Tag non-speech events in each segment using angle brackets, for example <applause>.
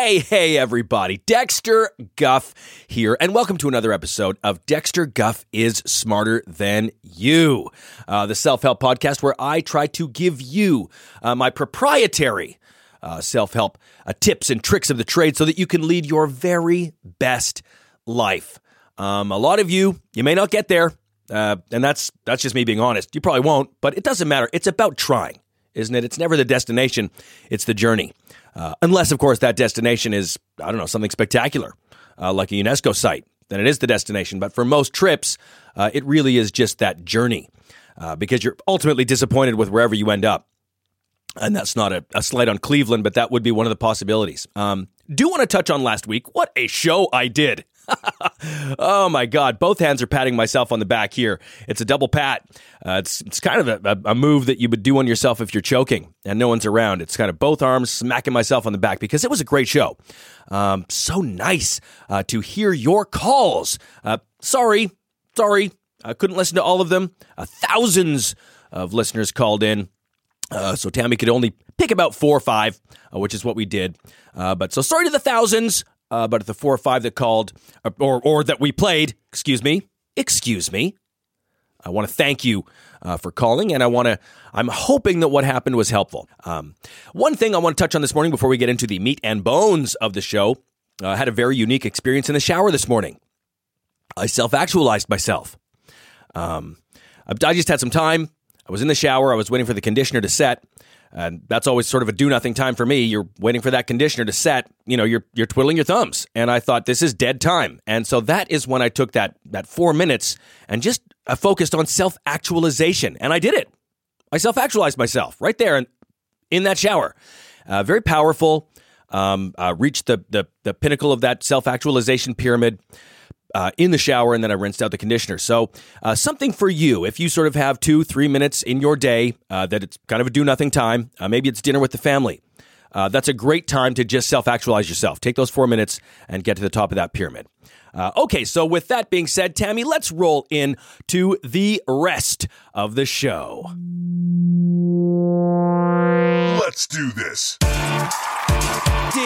Hey, hey, everybody. Dexter Guff here, and welcome to another episode of Dexter Guff is Smarter Than You, uh, the self help podcast where I try to give you uh, my proprietary uh, self help uh, tips and tricks of the trade so that you can lead your very best life. Um, a lot of you, you may not get there, uh, and that's that's just me being honest. You probably won't, but it doesn't matter. It's about trying, isn't it? It's never the destination; it's the journey. Uh, unless, of course, that destination is, I don't know, something spectacular, uh, like a UNESCO site, then it is the destination. But for most trips, uh, it really is just that journey uh, because you're ultimately disappointed with wherever you end up. And that's not a, a slight on Cleveland, but that would be one of the possibilities. Um, do want to touch on last week. What a show I did! Oh my God. Both hands are patting myself on the back here. It's a double pat. Uh, it's, it's kind of a, a, move that you would do on yourself if you're choking and no one's around. It's kind of both arms smacking myself on the back because it was a great show. Um, so nice uh, to hear your calls. Uh, sorry, sorry. I couldn't listen to all of them. Uh, thousands of listeners called in. Uh, so Tammy could only pick about four or five, uh, which is what we did. but so sorry to the thousands uh, but the four or five that called uh, or or that we played, excuse me, excuse me. I want to thank you uh, for calling, and I want to. I'm hoping that what happened was helpful. Um, one thing I want to touch on this morning before we get into the meat and bones of the show. I uh, had a very unique experience in the shower this morning. I self actualized myself. Um, I just had some time. I was in the shower. I was waiting for the conditioner to set, and that's always sort of a do nothing time for me. You're waiting for that conditioner to set. You know, you're you're twiddling your thumbs. And I thought this is dead time. And so that is when I took that that 4 minutes and just uh, focused on self-actualization. And I did it. I self-actualized myself right there in, in that shower. Uh, very powerful. Um, uh, reached the, the the pinnacle of that self-actualization pyramid uh, in the shower and then I rinsed out the conditioner. So, uh, something for you if you sort of have two, three minutes in your day uh, that it's kind of a do nothing time. Uh, maybe it's dinner with the family. Uh, that's a great time to just self actualize yourself. Take those four minutes and get to the top of that pyramid. Uh, okay, so with that being said, Tammy, let's roll in to the rest of the show. Let's do this. D.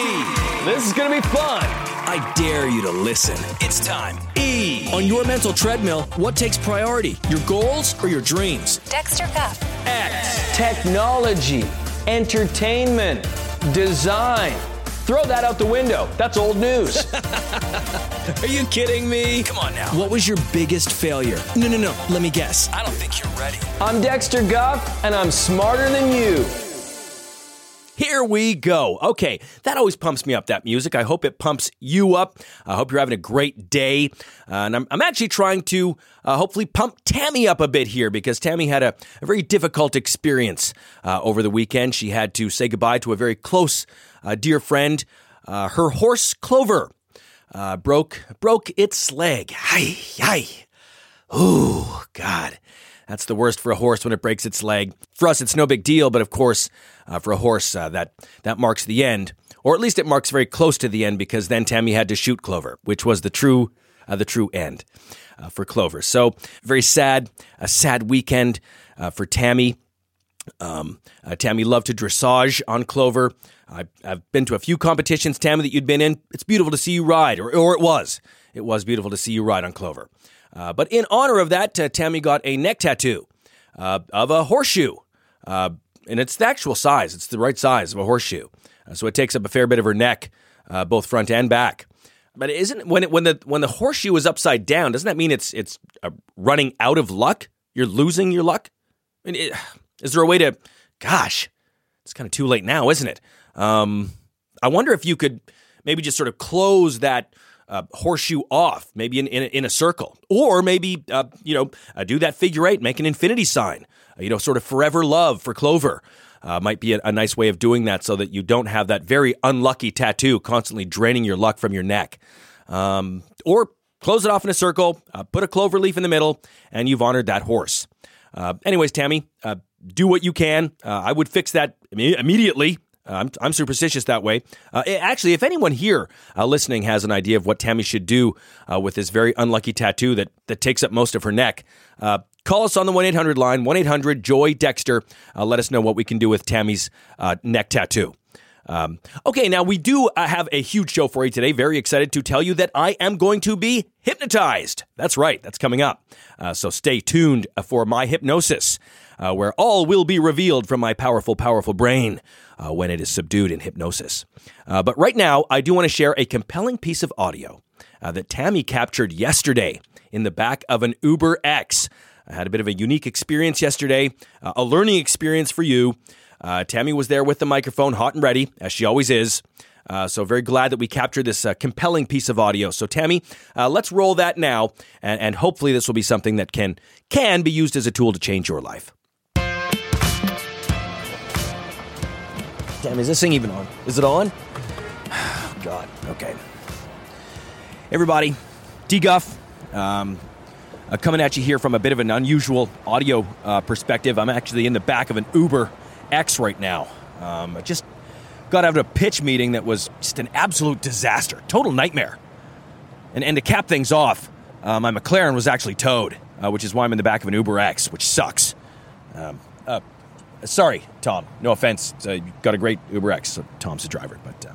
This is going to be fun. I dare you to listen. It's time. E. On your mental treadmill, what takes priority? Your goals or your dreams? Dexter Guff. X. Technology, entertainment, design. Throw that out the window. That's old news. <laughs> Are you kidding me? Come on now. What was your biggest failure? No, no, no. Let me guess. I don't think you're ready. I'm Dexter Guff, and I'm smarter than you. Here we go. Okay, that always pumps me up, that music. I hope it pumps you up. I hope you're having a great day. Uh, and I'm, I'm, actually trying to uh, hopefully pump Tammy up a bit here because Tammy had a, a very difficult experience uh, over the weekend. She had to say goodbye to a very close, uh, dear friend. Uh, her horse, Clover, uh, broke broke its leg. Hi, hi. Ooh, God. That's the worst for a horse when it breaks its leg. For us, it's no big deal, but of course, uh, for a horse, uh, that that marks the end, or at least it marks very close to the end, because then Tammy had to shoot Clover, which was the true uh, the true end uh, for Clover. So very sad, a sad weekend uh, for Tammy. Um, uh, Tammy loved to dressage on Clover. I, have been to a few competitions, Tammy, that you'd been in. It's beautiful to see you ride, or, or it was. It was beautiful to see you ride on Clover. Uh, but in honor of that, uh, Tammy got a neck tattoo uh, of a horseshoe. Uh, and it's the actual size, it's the right size of a horseshoe. Uh, so it takes up a fair bit of her neck, uh, both front and back. But isn't when it, when the when the horseshoe is upside down, doesn't that mean it's it's running out of luck? You're losing your luck. I mean, it, is there a way to? Gosh, it's kind of too late now, isn't it? Um, I wonder if you could maybe just sort of close that uh, horseshoe off, maybe in, in, in, a circle, or maybe uh, you know uh, do that figure eight, make an infinity sign. Uh, you know, sort of forever love for Clover. Uh, might be a, a, nice way of doing that so that you don't have that very unlucky tattoo constantly draining your luck from your neck. Um, or close it off in a circle, uh, put a clover leaf in the middle, and you've honored that horse. anyways, Tammy, do what you can. I would fix that immediately. Uh, I'm, I'm superstitious that way. Uh, actually, if anyone here uh, listening has an idea of what Tammy should do uh, with this very unlucky tattoo that, that takes up most of her neck, uh, call us on the 1 800 line, 1 800 Joy Dexter. Let us know what we can do with Tammy's neck tattoo. Um, okay, now we do have a huge show for you today. Very excited to tell you that I am going to be hypnotized. That's right, that's coming up. So stay tuned for my hypnosis, uh, where all will be revealed from my powerful, powerful brain uh, when it is subdued in hypnosis. Uh, but right now, I do want to share a compelling piece of audio uh, that Tammy captured yesterday in the back of an Uber X. I had a bit of a unique experience yesterday, a learning experience for you. Uh, Tammy was there with the microphone, hot and ready, as she always is. Uh, so very glad that we captured this uh, compelling piece of audio. So Tammy, uh, let's roll that now, and, and hopefully this will be something that can can be used as a tool to change your life. Damn, is this thing even on? Is it on? <sighs> God, okay. Everybody, D Guff, um, uh, coming at you here from a bit of an unusual audio uh, perspective. I'm actually in the back of an Uber X right now. Um, I just got out of a pitch meeting that was just an absolute disaster, total nightmare. And, and to cap things off, uh, my McLaren was actually towed, uh, which is why I'm in the back of an Uber X, which sucks. Um, uh, sorry, Tom. No offense. Uh, you got a great Uber X. So Tom's the driver, but. Uh,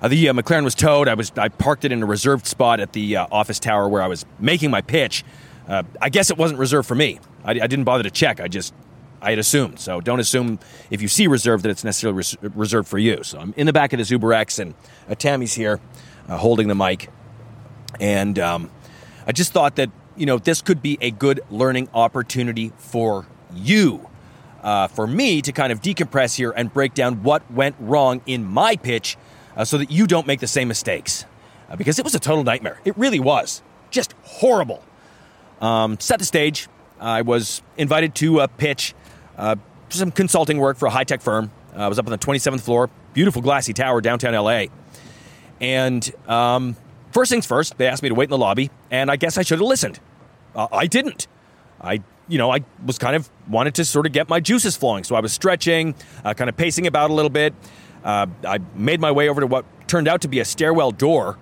uh, the McLaren was towed. I was I parked it in a reserved spot at the office tower where I was making my pitch. I guess it wasn't reserved for me. I, I didn't bother to check. I just I had assumed. So don't assume if you see reserved that it's necessarily res- reserved for you. So I'm in the back of this Uber X, and uh, Tammy's here uh, holding the mic. And um, I just thought that, you know, this could be a good learning opportunity for you. Uh, for me to kind of decompress here and break down what went wrong in my pitch uh, so that you don't make the same mistakes. Uh, because it was a total nightmare. It really was. Just horrible. Um, set the stage. I was invited to uh, pitch uh, some consulting work for a high tech firm. Uh, I was up on the 27th floor, beautiful glassy tower downtown LA. And um, first things first, they asked me to wait in the lobby, and I guess I should have listened. I didn't. I, you know, I was kind of wanted to sort of get my juices flowing, so I was stretching, uh, kind of pacing about a little bit. Uh, I made my way over to what turned out to be a stairwell door,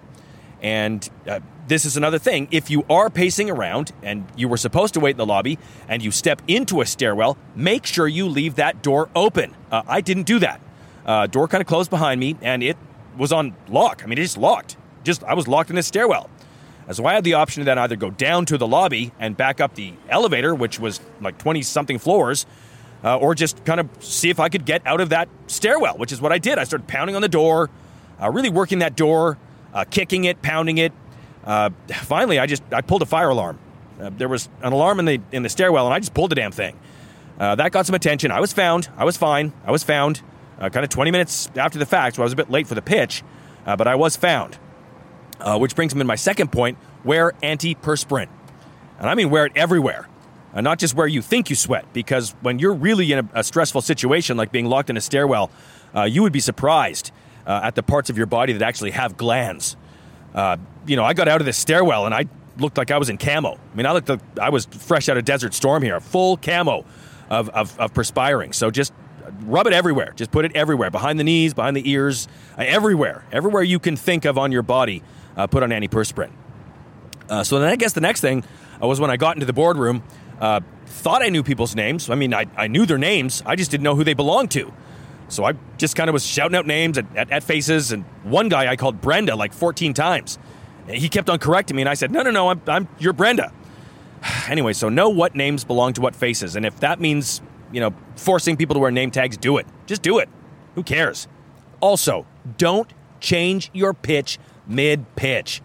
and uh, this is another thing. If you are pacing around and you were supposed to wait in the lobby and you step into a stairwell, make sure you leave that door open. Uh, I didn't do that. Uh, door kind of closed behind me and it was on lock. I mean, it just locked. Just I was locked in a stairwell. So I had the option to then either go down to the lobby and back up the elevator, which was like 20 something floors, uh, or just kind of see if I could get out of that stairwell, which is what I did. I started pounding on the door, uh, really working that door, uh, kicking it, pounding it, uh, finally, I just I pulled a fire alarm. Uh, there was an alarm in the in the stairwell, and I just pulled the damn thing. Uh, that got some attention. I was found. I was fine. I was found. Kind of 20 minutes after the fact, so I was a bit late for the pitch, but I was found. Uh, which brings me to my second point: wear antiperspirant, and I mean wear it everywhere. not just where you think you sweat, because when you're really in a, a stressful situation like being locked in a stairwell, you would be surprised at the parts of your body that actually have glands. Uh, you know, I got out of this stairwell and I looked like I was in camo. I mean, I looked like I was fresh out of Desert Storm here, full camo of, of, of perspiring. So just rub it everywhere. Just put it everywhere, behind the knees, behind the ears, uh, everywhere, everywhere you can think of on your body. Uh, put on antiperspirant. Uh, so then I guess the next thing uh, was when I got into the boardroom. Uh, thought I knew people's names. I mean, I, I knew their names. I just didn't know who they belonged to. So I just kind of was shouting out names at, at, at, faces, and one guy I called Brenda like 14 times. He kept on correcting me, and I said, "No, no, no, I'm, I'm you're Brenda." <sighs> anyway, so know what names belong to what faces, and if that means you know forcing people to wear name tags, do it. Just do it. Who cares? Also, don't change your pitch mid pitch.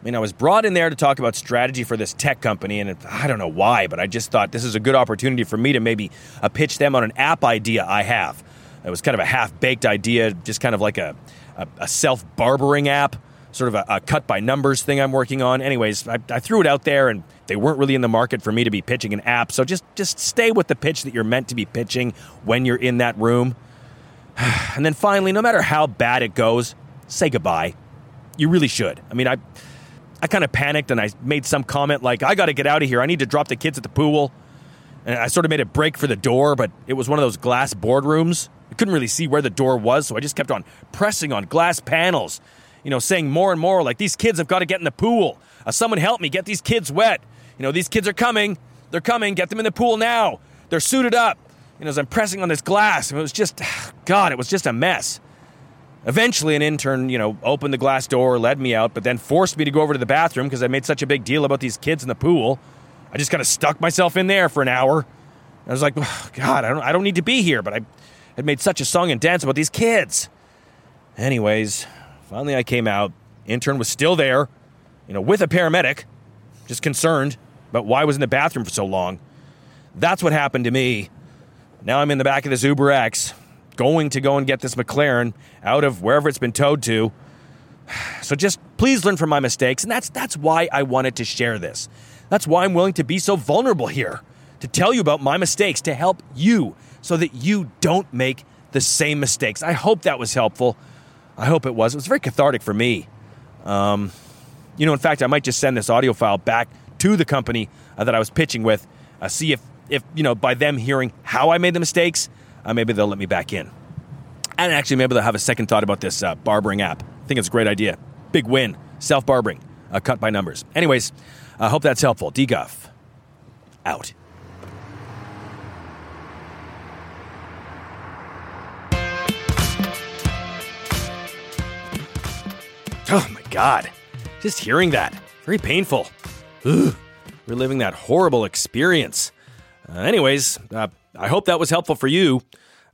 I mean, I was brought in there to talk about strategy for this tech company, and it, I don't know why, but I just thought this is a good opportunity for me to maybe uh, pitch them on an app idea I have. It was kind of a half baked idea, just kind of like a, a, a self barbering app, sort of a, a, cut by numbers thing I'm working on. Anyways, I, I threw it out there and they weren't really in the market for me to be pitching an app. So just, just stay with the pitch that you're meant to be pitching when you're in that room. <sighs> And then finally, no matter how bad it goes, say goodbye. You really should. I mean, I, I kind of panicked and I made some comment like, I got to get out of here. I need to drop the kids at the pool. And I sort of made a break for the door, but it was one of those glass boardrooms. I couldn't really see where the door was, so I just kept on pressing on glass panels, you know, saying more and more like, these kids have got to get in the pool. Uh, someone help me, get these kids wet. You know, these kids are coming. They're coming. Get them in the pool now. They're suited up. You know, as I'm pressing on this glass, and it was just, <sighs> God, it was just a mess. Eventually, an intern, you know, opened the glass door, led me out, but then forced me to go over to the bathroom because I made such a big deal about these kids in the pool. I just kind of stuck myself in there for an hour. I was like, "Ugh, God, I don't, I don't need to be here, but I had made such a song and dance about these kids. Anyways, finally I came out. Intern was still there, you know, with a paramedic, just concerned about why I was in the bathroom for so long. That's what happened to me. Now I'm in the back of this Uber X, going to go and get this McLaren out of wherever it's been towed to. So just please learn from my mistakes, and that's that's why I wanted to share this. That's why I'm willing to be so vulnerable here, to tell you about my mistakes, to help you so that you don't make the same mistakes. I hope that was helpful. I hope it was. It was very cathartic for me. Um, you know, in fact, I might just send this audio file back to the company uh, that I was pitching with, uh, see if, if you know, by them hearing how I made the mistakes, uh, maybe they'll let me back in. And actually, maybe they'll have a second thought about this uh, barbering app. I think it's a great idea. Big win. Self barbering, uh, cut by numbers. Anyways, I hope that's helpful. DGuff, out. Oh my God. Just hearing that. Very painful. Ugh. Reliving that horrible experience. Uh, anyways, uh, I hope that was helpful for you.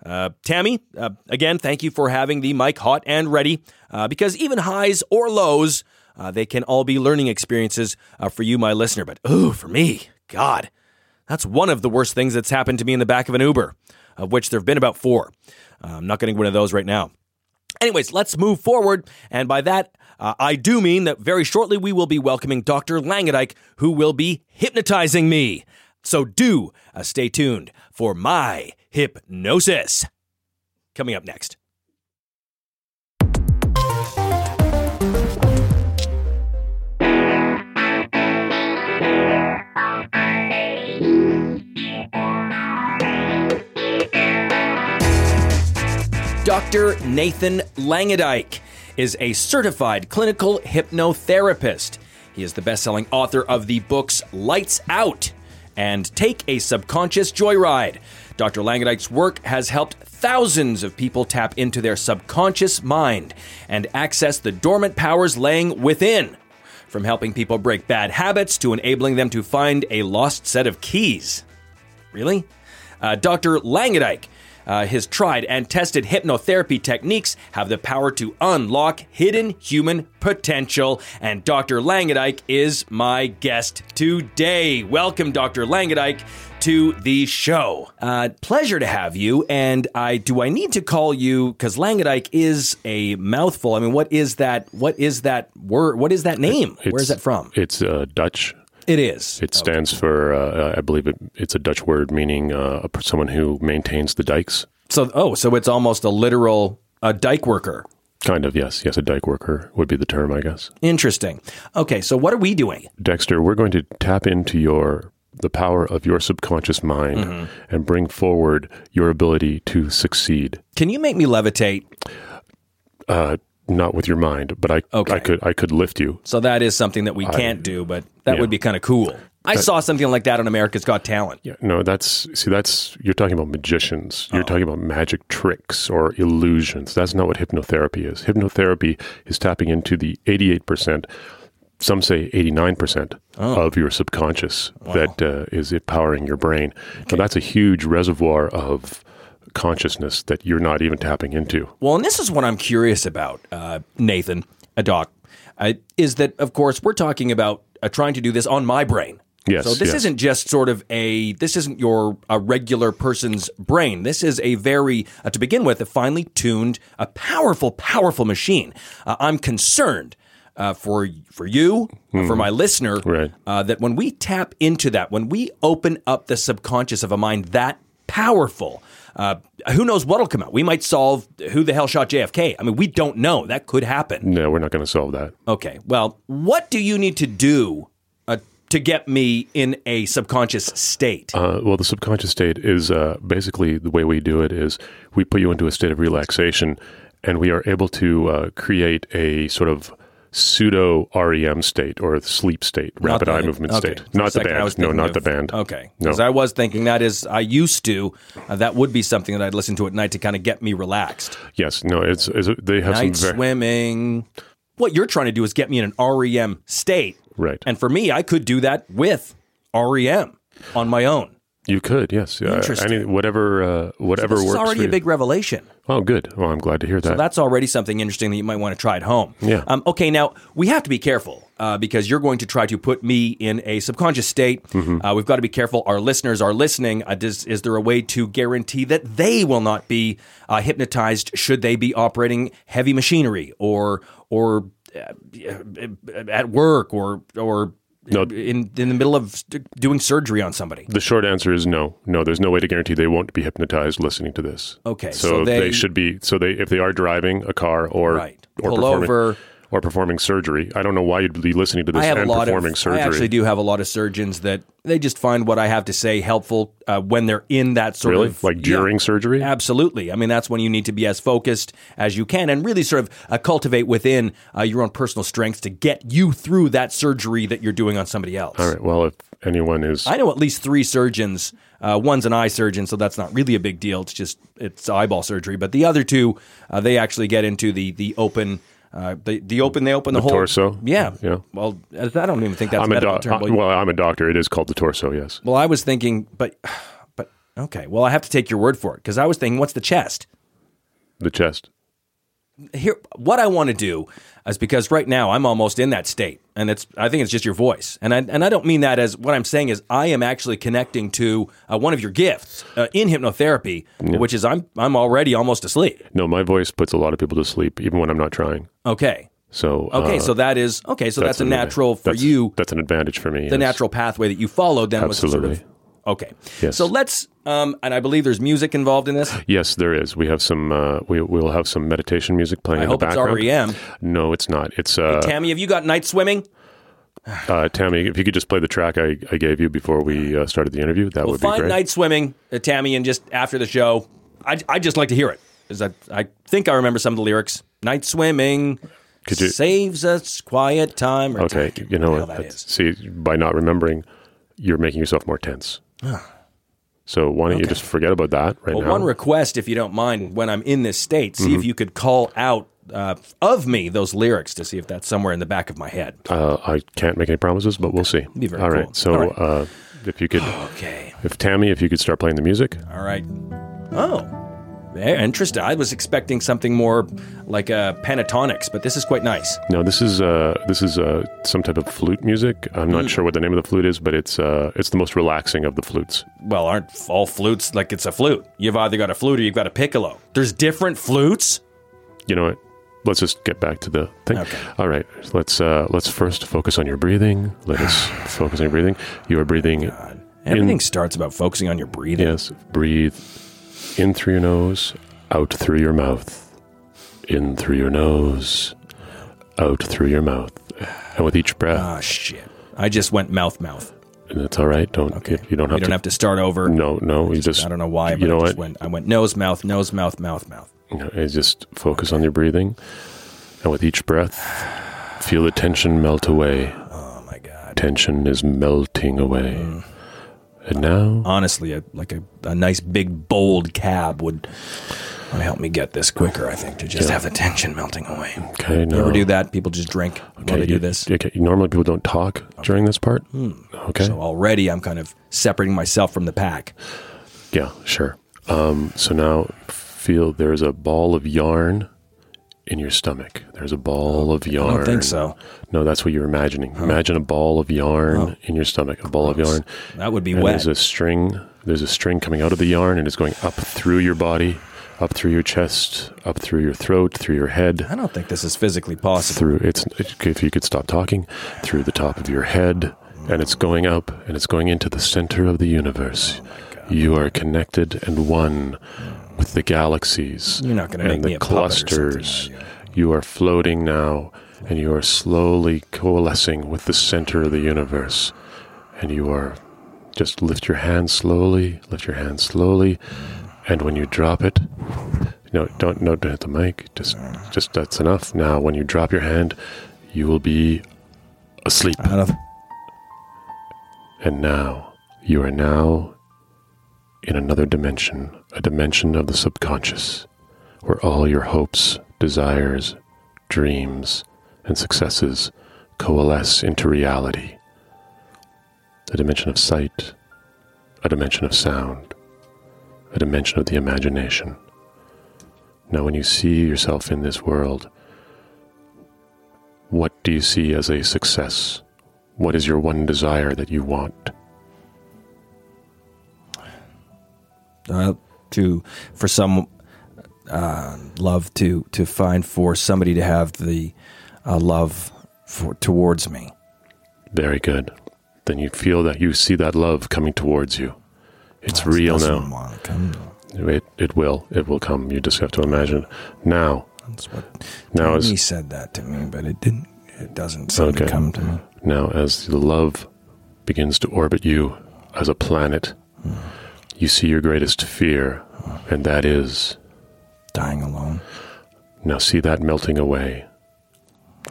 Uh, Tammy, uh, again, thank you for having the mic hot and ready uh, because even highs or lows, uh, they can all be learning experiences uh, for you, my listener. But, ooh, for me, God, that's one of the worst things that's happened to me in the back of an Uber, of which there have been about four. Uh, I'm not getting one of those right now. Anyways, let's move forward. And by that, uh, I do mean that very shortly we will be welcoming Dr. Langadike, who will be hypnotizing me. So do uh, stay tuned for my hypnosis. Coming up next. Dr. Nathan Langadike is a certified clinical hypnotherapist. He is the best selling author of the books Lights Out and Take a Subconscious Joyride. Dr. Langadike's work has helped thousands of people tap into their subconscious mind and access the dormant powers laying within. From helping people break bad habits to enabling them to find a lost set of keys. Really? Uh, Dr. Langadike, uh, his tried and tested hypnotherapy techniques have the power to unlock hidden human potential. And Dr. Langadike is my guest today. Welcome, Dr. Langadike, to the show. Uh, pleasure to have you. And I do I need to call you because Langadike is a mouthful. I mean, what is that? What is that word? What is that name? Where is that from? It's uh, Dutch. It is. It stands for, uh, I believe it, it's a Dutch word meaning uh, someone who maintains the dikes. So oh, so it's almost a literal a dike worker. Kind of, yes. Yes, a dike worker would be the term, I guess. Interesting. Okay, so what are we doing? Dexter, we're going to tap into your the power of your subconscious mind Mm-hmm. and bring forward your ability to succeed. Can you make me levitate? Uh, not with your mind, but I, Okay. I could I could lift you. So that is something that we can't do, but that yeah. would be kind of cool. I saw something like that on America's Got Talent. Yeah, no, that's see, that's you're talking about magicians. Oh. You're talking about magic tricks or illusions. That's not what hypnotherapy is. Hypnotherapy is tapping into the 88 percent, some say 89 percent Oh. of your subconscious that uh, is empowering your brain. Now that's a huge reservoir of consciousness that you're not even tapping into. Well, and this is what I'm curious about, uh, Nathan, a doc, uh, is that of course we're talking about uh, trying to do this on my brain. Yes, So this yes. isn't just sort of a this isn't your a regular person's brain. This is a very uh, to begin with a finely tuned, a powerful, powerful machine. Uh, I'm concerned. Uh, for for you, uh, for my listener. Right. uh, that when we tap into that, when we open up the subconscious of a mind that powerful, uh, who knows what'll come out? We might solve who the hell shot JFK. I mean, we don't know. That could happen. No, we're not going to solve that. Okay. Well, what do you need to do uh, to get me in a subconscious state? Uh, well, the subconscious state is uh, basically the way we do it is we put you into a state of relaxation, and we are able to uh, create a sort of pseudo REM state or sleep state, Not rapid the- eye movement okay. state. Not the second, band. No, not of- the band. Okay, No. because I was thinking that is I used to. Uh, that would be something that I'd listen to at night to kind of get me relaxed. Yes, no, it's, it's they have Night some very swimming. What you're trying to do is get me in an REM state, right. and for me, I could do that with REM on my own. You could, yes, yeah. Interesting. Any whatever, uh, whatever is works. already a big revelation. Oh, good. Well, I'm glad to hear that. So that's already something interesting that you might want to try at home. Yeah. Um, okay, now we have to be careful uh, because you're going to try to put me in a subconscious state. Mm-hmm. Uh, we've got to be careful. Our listeners are listening. Uh, does, is there a way to guarantee that they will not be uh, hypnotized should they be operating heavy machinery or or uh, at work or or No. in in the middle of doing surgery on somebody? The short answer is no. No, there's no way to guarantee they won't be hypnotized listening to this. Okay, so, so they, they- should be. So they, if they are driving a car or Right. or Pull over. Or performing surgery, I don't know why you'd be listening to this I have a lot performing of. surgery. I actually do have a lot of surgeons that they just find what I have to say helpful uh, when they're in that sort really of like Yeah, during surgery. Absolutely. I mean, that's when you need to be as focused as you can and really sort of uh, cultivate within uh, your own personal strengths to get you through that surgery that you're doing on somebody else. All right. Well, if anyone is I know at least three surgeons. Uh, one's an eye surgeon, so that's not really a big deal. It's just it's eyeball surgery. But the other two, uh, they actually get into the the open. Uh, the the open they open the, whole torso? Yeah, Yeah. Well, I don't even think that's I'm a a medical doc- term. well, I'm a doctor. It is called the torso. Yes. well, I was thinking, but <sighs> but okay. Well, I have to take your word for it because I was thinking, what's the chest? The chest. Here, what I want to do is because right now I'm almost in that state, and it's I think it's just your voice, and I and I don't mean that as what I'm saying is I am actually connecting to uh, one of your gifts uh, in hypnotherapy, which is I'm I'm already almost asleep. No, my voice puts a lot of people to sleep, even when I'm not trying. Okay, So okay, uh, so that is okay. So that's, a an- natural for that's- you. That's an advantage for me. the yes. natural pathway that you followed then was sort Absolutely. of okay. Yes. So let's um, and I believe there's music involved in this. Yes, there is. We have some. Uh, we we'll have some meditation music playing I in hope the it's background. REM. No, it's not. It's uh, Tammy, have you got night swimming? <sighs> uh, Tammy. If you could just play the track I, I gave you before we uh, started the interview, that Well, would be find great. night swimming, uh, Tammy, and just after the show, I I just like to hear it because I I think I remember some of the lyrics. Night swimming Could you- saves us quiet time. Or Okay, time. you know What what? the hell that's- See, by not remembering, you're making yourself more tense. So why don't you just forget about that right Well, now? one request, if you don't mind, when I'm in this state, see if you could call out uh, of me those lyrics to see if that's somewhere in the back of my head. uh, I can't make any promises, but we'll see. Be very All right. cool. So All right. Uh, if you could, Okay. if Tammy, if you could start playing the music. All right. Oh, very interesting. I was expecting something more like uh, Pentatonix, but this is quite nice. No, this is uh, this is uh, some type of flute music. I'm not sure what the name of the flute is, but it's uh, it's the most relaxing of the flutes. Well, aren't all flutes like it's a flute? You've either got a flute or you've got a piccolo. There's different flutes. You know what? Let's just get back to the thing. Okay. All right. Let's uh, let's first focus on your breathing. Let us <sighs> focus on your breathing. You are breathing. Everything starts about focusing on your breathing. Yes. Breathe in through your nose, out through your mouth. In through your nose, out through your mouth. And with each breath, Ah, shit. I just went mouth mouth. and it's all right. Don't Okay. you don't have you don't to. have to start over. no, no. You just I don't know why, but you know I just what? went. I went nose, mouth, nose, mouth, mouth, mouth. Is just focus on your breathing, and with each breath, feel the tension melt away. Oh my god. Tension is melting away. Mm. And now, Honestly, a, like a, a nice big bold cab would help me get this quicker. I think to just have the tension melting away. okay, now You ever do that? People just drink while they do this. Okay, normally people don't talk during this part. Okay, So already I'm kind of separating myself from the pack. yeah, sure. Um, so now, feel there's a ball of yarn in your stomach. There's a ball of yarn. I don't think so. No, that's what you're imagining. Imagine a ball of yarn in your stomach. A ball of yarn. That would be And wet. there's a string. There's a string coming out of the yarn, and it's going up through your body, up through your chest, up through your throat, through your head, I don't think this is physically possible. through it's. If you could stop talking, through the top of your head, and it's going up, and it's going into the center of the universe. You are connected and one with the galaxies. You're not gonna and make the me a puppet or something, clusters. are you? You are floating now, and you are slowly coalescing with the center of the universe. And you are just lift your hand slowly, lift your hand slowly, and when you drop it, no, don't no, don't hit the mic. Just, just that's enough. Now, when you drop your hand, you will be asleep. Of And now, you are now in another dimension, a dimension of the subconscious, where all your hopes, desires, dreams, and successes coalesce into reality. A dimension of sight, a dimension of sound, a dimension of the imagination. Now, when you see yourself in this world, what do you see as a success? What is your one desire that you want? Uh, to for some uh, love to to find for somebody to have the uh, love for towards me. Very good. Then you feel that you see that love coming towards you. It's real Doesn't now. It, it will. It will come. You just have to imagine. Now, That's what now he said that to me, but it didn't. It doesn't seem to come to me. now as the love begins to orbit you as a planet, you see your greatest fear, and that is Dying alone. now see that melting away.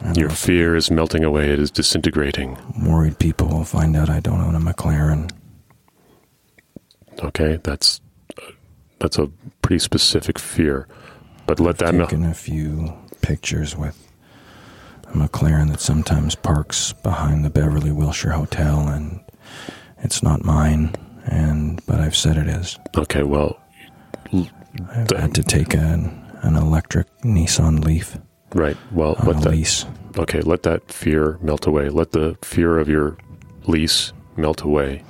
And Your fear is melting away. It is disintegrating. worried people will find out I don't own a McLaren. Okay, that's that's a pretty specific fear. But let that melt. Taken a few pictures with a McLaren that sometimes parks behind the Beverly Wilshire Hotel, and it's not mine. And but I've said it is. Okay, well, I've had to take an an electric Nissan Leaf right. Well, let that lease. okay. Let that fear melt away. Let the fear of your lease melt away,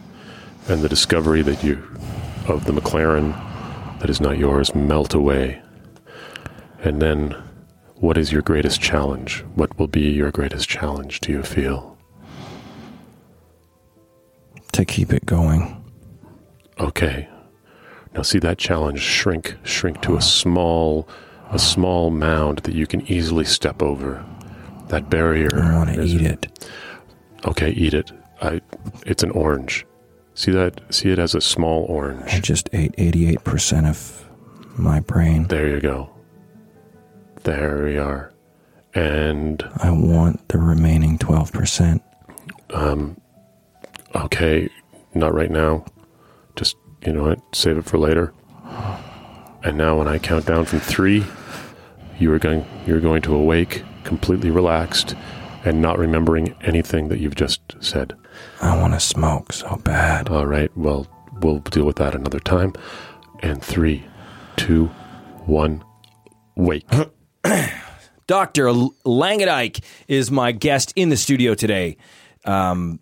and the discovery that you of the McLaren that is not yours melt away. And then, what is your greatest challenge? What will be your greatest challenge? Do you feel? to keep it going. Okay. Now see that challenge shrink, shrink to a small, a small mound that you can easily step over. That barrier. I want to eat it. Okay, eat it. I. It's an orange. See that? See it as a small orange. I just ate 88% of my brain. There you go. There we are. And I want the remaining 12%. Um, okay, not right now. You know what? Save it for later. And now, when I count down from three, you are going. You're going to awake, completely relaxed, and not remembering anything that you've just said. I want to smoke so bad. All right. Well, we'll deal with that another time. And three, two, one, wake. <clears throat> Dr. Langadike is my guest in the studio today. Um,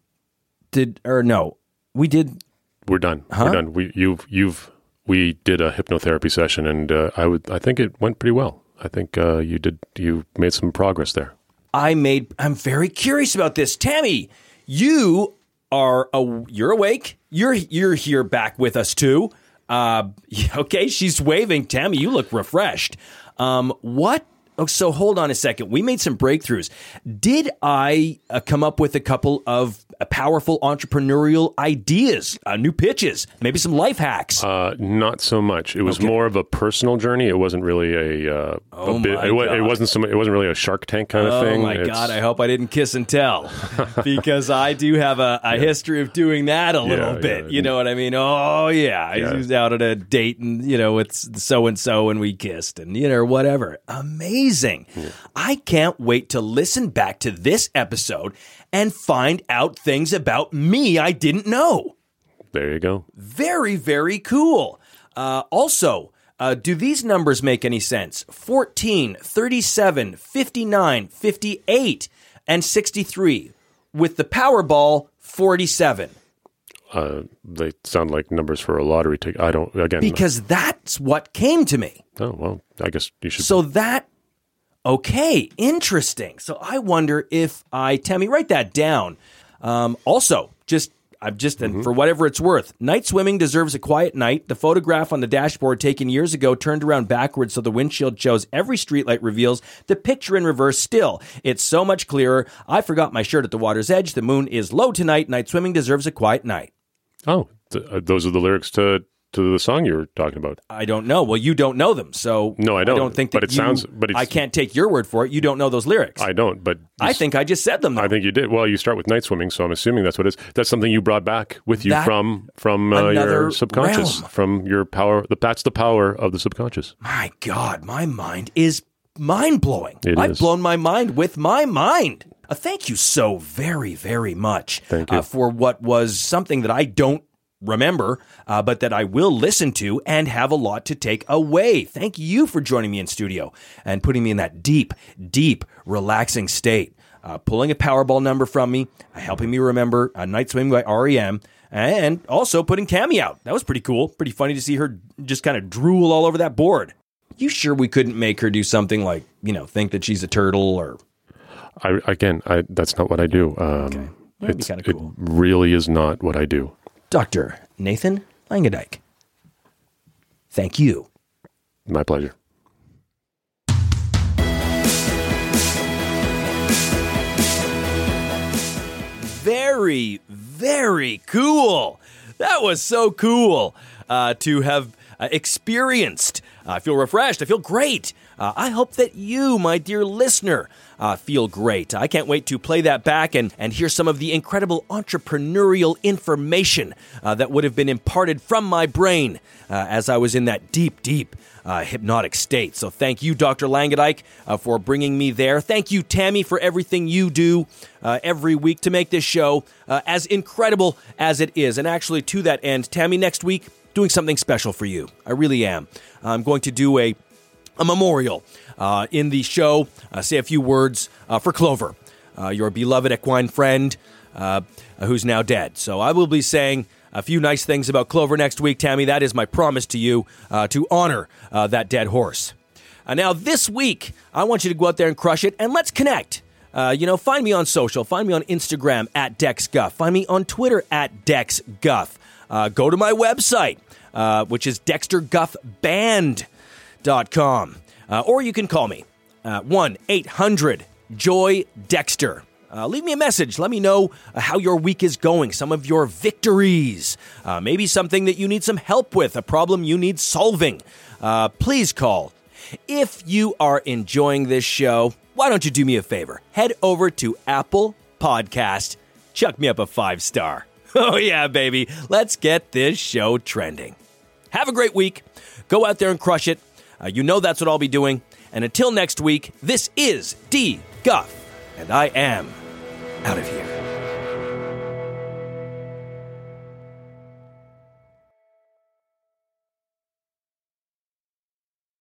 did, or no, we did, We're done. Huh? We're done. We you've you've we did a hypnotherapy session, and uh, I would I think it went pretty well. I think uh, you did you made some progress there. I made, I'm very curious about this. Tammy, you are, a, you're awake. You're, you're here back with us too. Uh, <laughs> okay, she's waving. Tammy, you look refreshed. Um, what? Oh, so hold on a second. We made some breakthroughs. Did I uh, come up with a couple of uh, powerful entrepreneurial ideas, uh, new pitches, maybe some life hacks? Uh, not so much. It was more of a personal journey. It wasn't really a. Uh, Oh a bit, my it, wa- it wasn't some. It wasn't really a Shark Tank kind of Oh thing. Oh my It's- God! I hope I didn't kiss and tell, <laughs> because I do have a, a history of doing that a little Yeah, bit. yeah. You know what I mean? Oh yeah, I was out at a date and you know with so and so and we kissed and you know whatever. Amazing! I can't wait to listen back to this episode and find out things about me I didn't know. There you go. Very, very cool. Uh, also, uh, do these numbers make any sense? 14, 37, 59, 58, and 63, with the Powerball 47. Uh, they sound like numbers for a lottery ticket. I don't. Again. Because that's what came to me. oh well. I guess you should. So that, okay, interesting. So I wonder if I, Tammy, write that down. Um, also, just I'm just and for whatever it's worth, night swimming deserves a quiet night. The photograph on the dashboard taken years ago turned around backwards so the windshield shows every streetlight reveals the picture in reverse still. It's so much clearer. I forgot my shirt at the water's edge. The moon is low tonight. Night swimming deserves a quiet night. oh, th- uh, those are the lyrics to to the song you're talking about. I don't know. Well, you don't know them, so No, I don't. I don't think that But it you- sounds- but I can't take your word for it. You don't know those lyrics. I don't, but I think I just said them. Though. I think you did. Well, you start with night swimming, so I'm assuming that's what it is. That's something you brought back with you That- from from uh, your subconscious, realm. from your power. The, that's the power of the subconscious. My God, my mind is mind blowing. It I've is. blown my mind with my mind. Uh, thank you so very, very much Thank you. Uh, for what was something that I don't remember, uh, but that I will listen to and have a lot to take away. Thank you for joining me in studio and putting me in that deep, deep, relaxing state. Uh, pulling a Powerball number from me, uh, helping me remember a Night Swimming by REM, and also putting Tammy out. That was pretty cool. Pretty funny to see her just kind of drool all over that board. You sure we couldn't make her do something like, you know, think that she's a turtle or I again, I that's not what I do. Um, be it's- kinda It really is not what I do. Dr. Nathan Langadike? Thank you. My pleasure. Very, very cool. That was so cool uh, to have uh, experienced. I feel refreshed. I feel great. Uh, I hope that you, my dear listener, uh, feel great. I can't wait to play that back and, and hear some of the incredible entrepreneurial information uh, that would have been imparted from my brain uh, as I was in that deep, deep uh, hypnotic state. So thank you, Dr. Langadike, uh, for bringing me there. Thank you, Tammy, for everything you do every week to make this show as incredible as it is. And actually, to that end, Tammy, next week, doing something special for you. I really am. I'm going to do a a memorial uh, in the show. Uh, say a few words uh, for Clover, uh, your beloved equine friend uh, who's now dead. So I will be saying a few nice things about Clover next week, Tammy. That is my promise to you uh, to honor that dead horse. Now, this week, I want you to go out there and crush it, and let's connect. Uh, you know, find me on social. Find me on Instagram at DexGuff. Find me on Twitter at DexGuff. Uh, go to my website, uh, which is DexterGuffBand.com. Uh, or you can call me, uh, 1 800 Joy Dexter. Uh, leave me a message. Let me know uh, how your week is going, some of your victories, uh, maybe something that you need some help with, a problem you need solving. Uh, please call. If you are enjoying this show, why don't you do me a favor? Head over to Apple Podcast, chuck me up a five star. <laughs> Oh, yeah, baby. Let's get this show trending. Have a great week. Go out there and crush it. Uh, you know that's what I'll be doing. And until next week, this is D. Guff, and I am out of here.